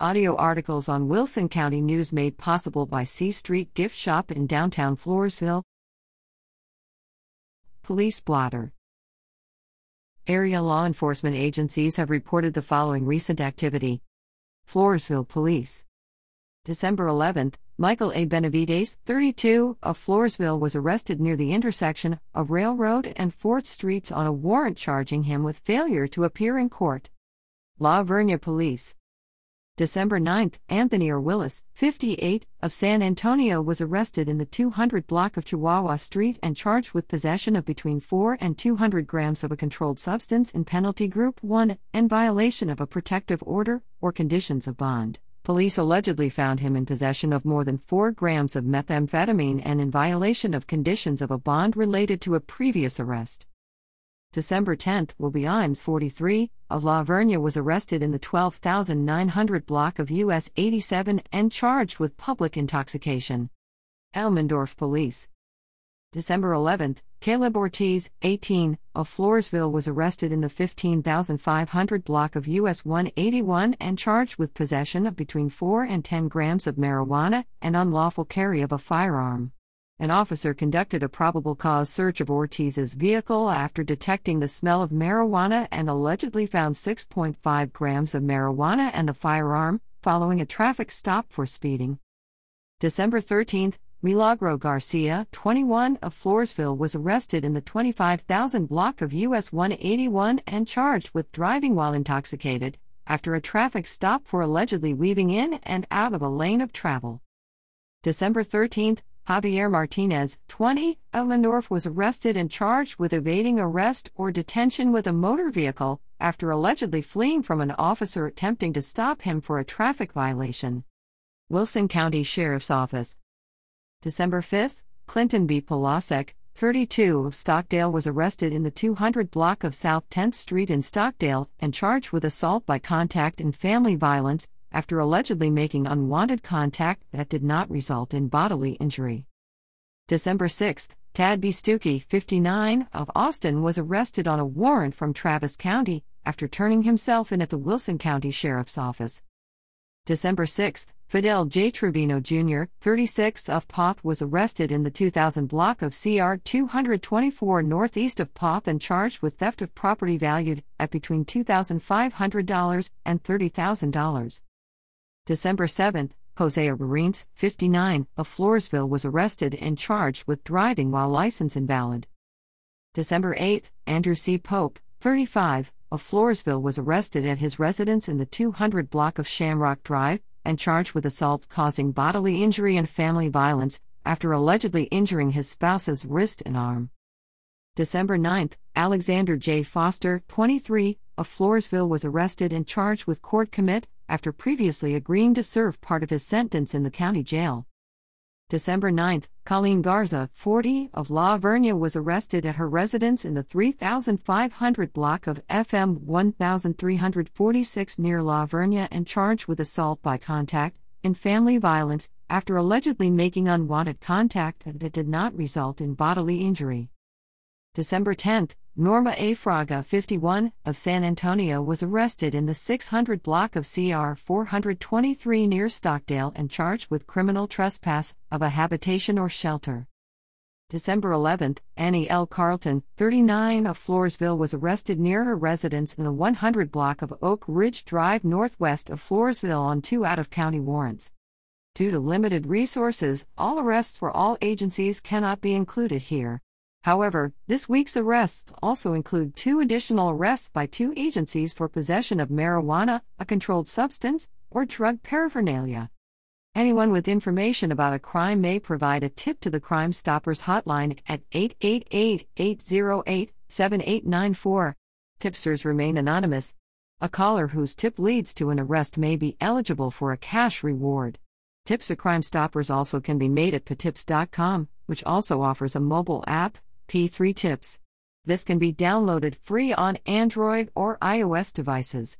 Audio articles on Wilson County News made possible by C Street Gift Shop in downtown Floresville. Police blotter. Area law enforcement agencies have reported the following recent activity Floresville Police. December 11th, Michael A. Benavides, 32, of Floresville was arrested near the intersection of Railroad and 4th Streets on a warrant charging him with failure to appear in court. La Vernia Police. December 9, Anthony R. Willis, 58, of San Antonio was arrested in the 200 block of Chihuahua Street and charged with possession of between 4 and 200 grams of a controlled substance in Penalty Group 1 and violation of a protective order or conditions of bond. Police allegedly found him in possession of more than 4 grams of methamphetamine and in violation of conditions of a bond related to a previous arrest. December 10, Will be Imes, 43, of La Vernia was arrested in the 12,900 block of US 87 and charged with public intoxication. Elmendorf Police. December 11, Caleb Ortiz, 18, of Floresville was arrested in the 15,500 block of US 181 and charged with possession of between 4 and 10 grams of marijuana and unlawful carry of a firearm. An officer conducted a probable cause search of Ortiz's vehicle after detecting the smell of marijuana and allegedly found 6.5 grams of marijuana and the firearm, following a traffic stop for speeding. December 13, Milagro Garcia, 21, of Floresville was arrested in the 25,000 block of US 181 and charged with driving while intoxicated, after a traffic stop for allegedly weaving in and out of a lane of travel. December 13, Javier Martinez, 20, of Elmendorf was arrested and charged with evading arrest or detention with a motor vehicle after allegedly fleeing from an officer attempting to stop him for a traffic violation. Wilson County Sheriff's Office. December 5, Clinton B. Polasek, 32, of Stockdale was arrested in the 200 block of South 10th Street in Stockdale and charged with assault by contact and family violence after allegedly making unwanted contact that did not result in bodily injury. December 6, Tad B. Stuckey, 59, of Austin was arrested on a warrant from Travis County after turning himself in at the Wilson County Sheriff's Office. December 6, Fidel J. Trevino Jr., 36, of Poth was arrested in the 2000 block of CR 224 northeast of Poth and charged with theft of property valued at between $2,500 and $30,000. December 7, Hosea Barines, 59, of Floresville was arrested and charged with driving while license invalid. December 8, Andrew C. Pope, 35, of Floresville was arrested at his residence in the 200 block of Shamrock Drive and charged with assault causing bodily injury and family violence after allegedly injuring his spouse's wrist and arm. December 9, Alexander J. Foster, 23, of Floresville was arrested and charged with court commit after previously agreeing to serve part of his sentence in the county jail. December 9, Colleen Garza, 40, of La Vernia was arrested at her residence in the 3500 block of FM 1346 near La Vernia and charged with assault by contact in family violence after allegedly making unwanted contact that did not result in bodily injury. December 10, Norma A. Fraga, 51, of San Antonio was arrested in the 600 block of CR 423 near Stockdale and charged with criminal trespass of a habitation or shelter. December 11, Annie L. Carlton, 39, of Floresville was arrested near her residence in the 100 block of Oak Ridge Drive northwest of Floresville on two out of county warrants. Due to limited resources, all arrests for all agencies cannot be included here. However, this week's arrests also include two additional arrests by two agencies for possession of marijuana, a controlled substance, or drug paraphernalia. Anyone with information about a crime may provide a tip to the Crime Stoppers hotline at 888 808 7894. Tipsters remain anonymous. A caller whose tip leads to an arrest may be eligible for a cash reward. Tips to Crime Stoppers also can be made at p3tips.com, which also offers a mobile app P3 Tips. This can be downloaded free on Android or iOS devices.